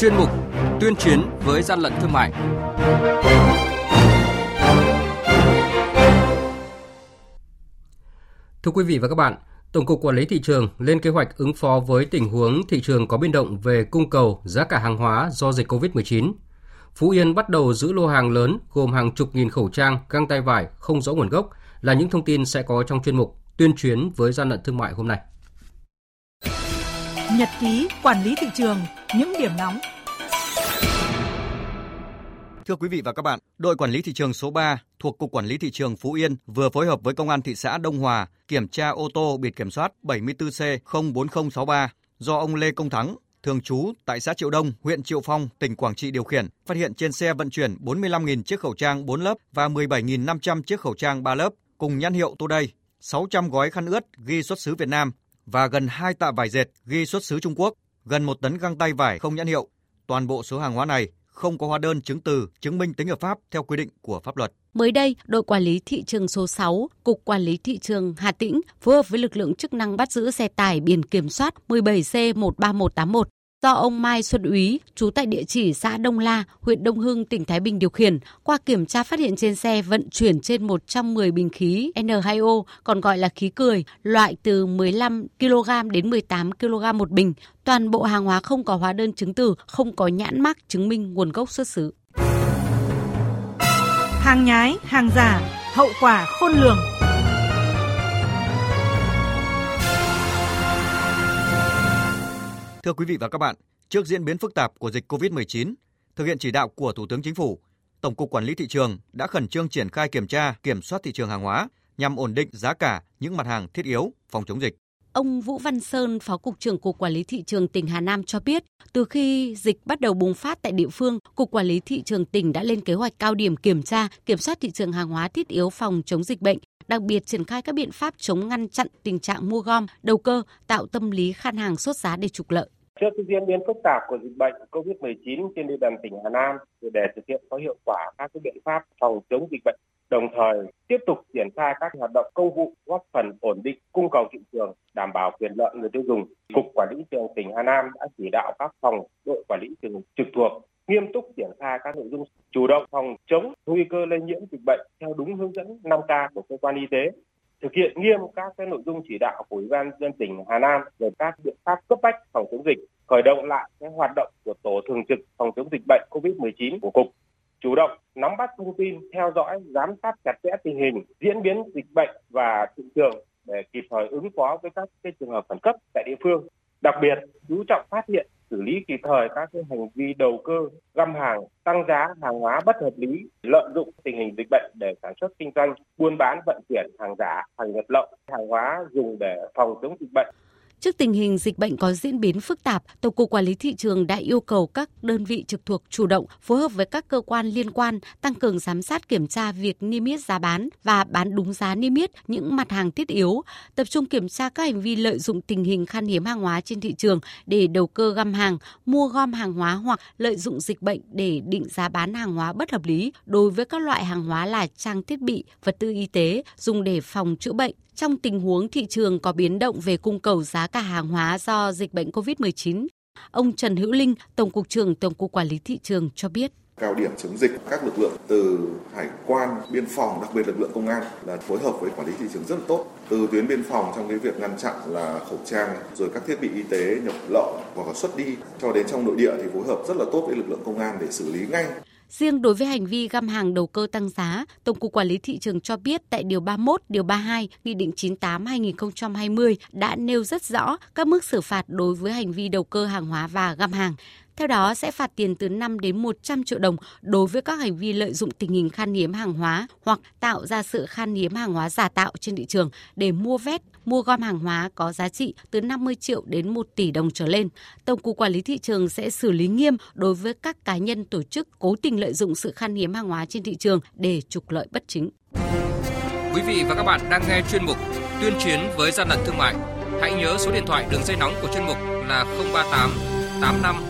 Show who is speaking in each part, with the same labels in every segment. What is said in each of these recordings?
Speaker 1: chuyên mục Tuyên chiến với gian lận thương mại. Thưa quý vị và các bạn, Tổng cục Quản lý thị trường lên kế hoạch ứng phó với tình huống thị trường có biến động về cung cầu, giá cả hàng hóa do dịch COVID-19. Phú Yên bắt đầu giữ lô hàng lớn gồm hàng chục nghìn khẩu trang, găng tay vải không rõ nguồn gốc là những thông tin sẽ có trong chuyên mục tuyên chiến với gian lận thương mại hôm nay.
Speaker 2: Nhật ký quản lý thị trường, những điểm nóng.
Speaker 3: Thưa quý vị và các bạn, đội quản lý thị trường số 3 thuộc Cục Quản lý Thị trường Phú Yên vừa phối hợp với Công an thị xã Đông Hòa kiểm tra ô tô biển kiểm soát 74C04063 do ông Lê Công Thắng, thường trú tại xã Triệu Đông, huyện Triệu Phong, tỉnh Quảng Trị điều khiển, phát hiện trên xe vận chuyển 45.000 chiếc khẩu trang 4 lớp và 17.500 chiếc khẩu trang 3 lớp cùng nhãn hiệu Tô Đây, 600 gói khăn ướt ghi xuất xứ Việt Nam và gần 2 tạ vải dệt ghi xuất xứ Trung Quốc, gần 1 tấn găng tay vải không nhãn hiệu. Toàn bộ số hàng hóa này không có hóa đơn chứng từ chứng minh tính hợp pháp theo quy định của pháp luật.
Speaker 4: Mới đây, đội quản lý thị trường số 6, Cục Quản lý thị trường Hà Tĩnh phối hợp với lực lượng chức năng bắt giữ xe tải biển kiểm soát 17C13181 do ông Mai Xuân Úy, trú tại địa chỉ xã Đông La, huyện Đông Hưng, tỉnh Thái Bình điều khiển. Qua kiểm tra phát hiện trên xe vận chuyển trên 110 bình khí N2O, còn gọi là khí cười, loại từ 15 kg đến 18 kg một bình. Toàn bộ hàng hóa không có hóa đơn chứng từ, không có nhãn mác chứng minh nguồn gốc xuất xứ.
Speaker 2: Hàng nhái, hàng giả, hậu quả khôn lường.
Speaker 3: Thưa quý vị và các bạn, trước diễn biến phức tạp của dịch COVID-19, thực hiện chỉ đạo của Thủ tướng Chính phủ, Tổng cục Quản lý thị trường đã khẩn trương triển khai kiểm tra, kiểm soát thị trường hàng hóa nhằm ổn định giá cả những mặt hàng thiết yếu phòng chống dịch.
Speaker 4: Ông Vũ Văn Sơn, Phó Cục trưởng Cục Quản lý Thị trường tỉnh Hà Nam cho biết, từ khi dịch bắt đầu bùng phát tại địa phương, Cục Quản lý Thị trường tỉnh đã lên kế hoạch cao điểm kiểm tra, kiểm soát thị trường hàng hóa thiết yếu phòng chống dịch bệnh, đặc biệt triển khai các biện pháp chống ngăn chặn tình trạng mua gom, đầu cơ, tạo tâm lý khan hàng sốt giá để trục lợi.
Speaker 5: Trước cái diễn biến phức tạp của dịch bệnh COVID-19 trên địa bàn tỉnh Hà Nam, để thực hiện có hiệu quả các cái biện pháp phòng chống dịch bệnh đồng thời tiếp tục triển khai các hoạt động công vụ góp phần ổn định cung cầu thị trường, đảm bảo quyền lợi người tiêu dùng. Cục Quản lý thị trường tỉnh Hà Nam đã chỉ đạo các phòng đội quản lý thị trường trực thuộc nghiêm túc triển khai các nội dung chủ động phòng chống nguy cơ lây nhiễm dịch bệnh theo đúng hướng dẫn 5K của cơ quan y tế, thực hiện nghiêm các cái nội dung chỉ đạo của Ủy ban dân tỉnh Hà Nam về các biện pháp cấp bách phòng chống dịch, khởi động lại cái hoạt động của tổ thường trực phòng chống dịch bệnh COVID-19 của cục chủ động nắm bắt thông tin, theo dõi, giám sát chặt chẽ tình hình, diễn biến dịch bệnh và thị trường để kịp thời ứng phó với các cái trường hợp khẩn cấp tại địa phương. Đặc biệt, chú trọng phát hiện, xử lý kịp thời các cái hành vi đầu cơ, găm hàng, tăng giá hàng hóa bất hợp lý, lợi dụng tình hình dịch bệnh để sản xuất kinh doanh, buôn bán vận chuyển hàng giả, hàng nhập lậu, hàng hóa dùng để phòng chống dịch bệnh.
Speaker 4: Trước tình hình dịch bệnh có diễn biến phức tạp, Tổng cục Quản lý thị trường đã yêu cầu các đơn vị trực thuộc chủ động phối hợp với các cơ quan liên quan tăng cường giám sát kiểm tra việc niêm yết giá bán và bán đúng giá niêm yết những mặt hàng thiết yếu, tập trung kiểm tra các hành vi lợi dụng tình hình khan hiếm hàng hóa trên thị trường để đầu cơ găm hàng, mua gom hàng hóa hoặc lợi dụng dịch bệnh để định giá bán hàng hóa bất hợp lý đối với các loại hàng hóa là trang thiết bị, vật tư y tế dùng để phòng chữa bệnh, trong tình huống thị trường có biến động về cung cầu giá cả hàng hóa do dịch bệnh COVID-19. Ông Trần Hữu Linh, Tổng cục trưởng Tổng cục Quản lý thị trường cho biết.
Speaker 6: Cao điểm chống dịch các lực lượng từ hải quan biên phòng đặc biệt lực lượng công an là phối hợp với quản lý thị trường rất là tốt. Từ tuyến biên phòng trong cái việc ngăn chặn là khẩu trang rồi các thiết bị y tế nhập lậu hoặc là xuất đi. Cho đến trong nội địa thì phối hợp rất là tốt với lực lượng công an để xử lý ngay.
Speaker 4: Riêng đối với hành vi găm hàng đầu cơ tăng giá, Tổng cục Quản lý thị trường cho biết tại điều 31, điều 32, Nghị định 98/2020 đã nêu rất rõ các mức xử phạt đối với hành vi đầu cơ hàng hóa và găm hàng. Theo đó sẽ phạt tiền từ 5 đến 100 triệu đồng đối với các hành vi lợi dụng tình hình khan hiếm hàng hóa hoặc tạo ra sự khan hiếm hàng hóa giả tạo trên thị trường để mua vét, mua gom hàng hóa có giá trị từ 50 triệu đến 1 tỷ đồng trở lên. Tổng cục Quản lý thị trường sẽ xử lý nghiêm đối với các cá nhân tổ chức cố tình lợi dụng sự khan hiếm hàng hóa trên thị trường để trục lợi bất chính.
Speaker 1: Quý vị và các bạn đang nghe chuyên mục Tuyên chiến với gian lận thương mại. Hãy nhớ số điện thoại đường dây nóng của chuyên mục là 038 85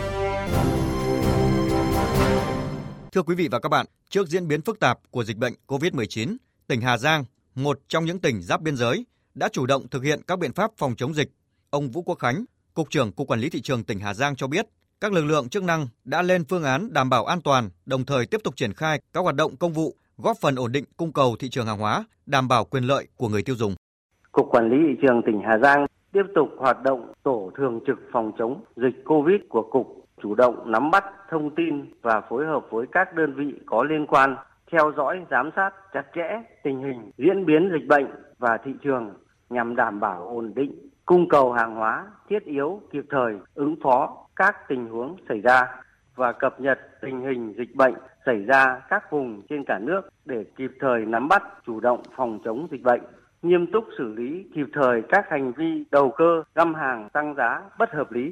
Speaker 3: Thưa quý vị và các bạn, trước diễn biến phức tạp của dịch bệnh COVID-19, tỉnh Hà Giang, một trong những tỉnh giáp biên giới, đã chủ động thực hiện các biện pháp phòng chống dịch. Ông Vũ Quốc Khánh, Cục trưởng Cục Quản lý Thị trường tỉnh Hà Giang cho biết, các lực lượng chức năng đã lên phương án đảm bảo an toàn, đồng thời tiếp tục triển khai các hoạt động công vụ, góp phần ổn định cung cầu thị trường hàng hóa, đảm bảo quyền lợi của người tiêu dùng.
Speaker 7: Cục Quản lý Thị trường tỉnh Hà Giang tiếp tục hoạt động tổ thường trực phòng chống dịch COVID của Cục, chủ động nắm bắt thông tin và phối hợp với các đơn vị có liên quan, theo dõi, giám sát chặt chẽ tình hình diễn biến dịch bệnh và thị trường nhằm đảm bảo ổn định cung cầu hàng hóa thiết yếu kịp thời ứng phó các tình huống xảy ra và cập nhật tình hình dịch bệnh xảy ra các vùng trên cả nước để kịp thời nắm bắt chủ động phòng chống dịch bệnh nghiêm túc xử lý kịp thời các hành vi đầu cơ găm hàng tăng giá bất hợp lý.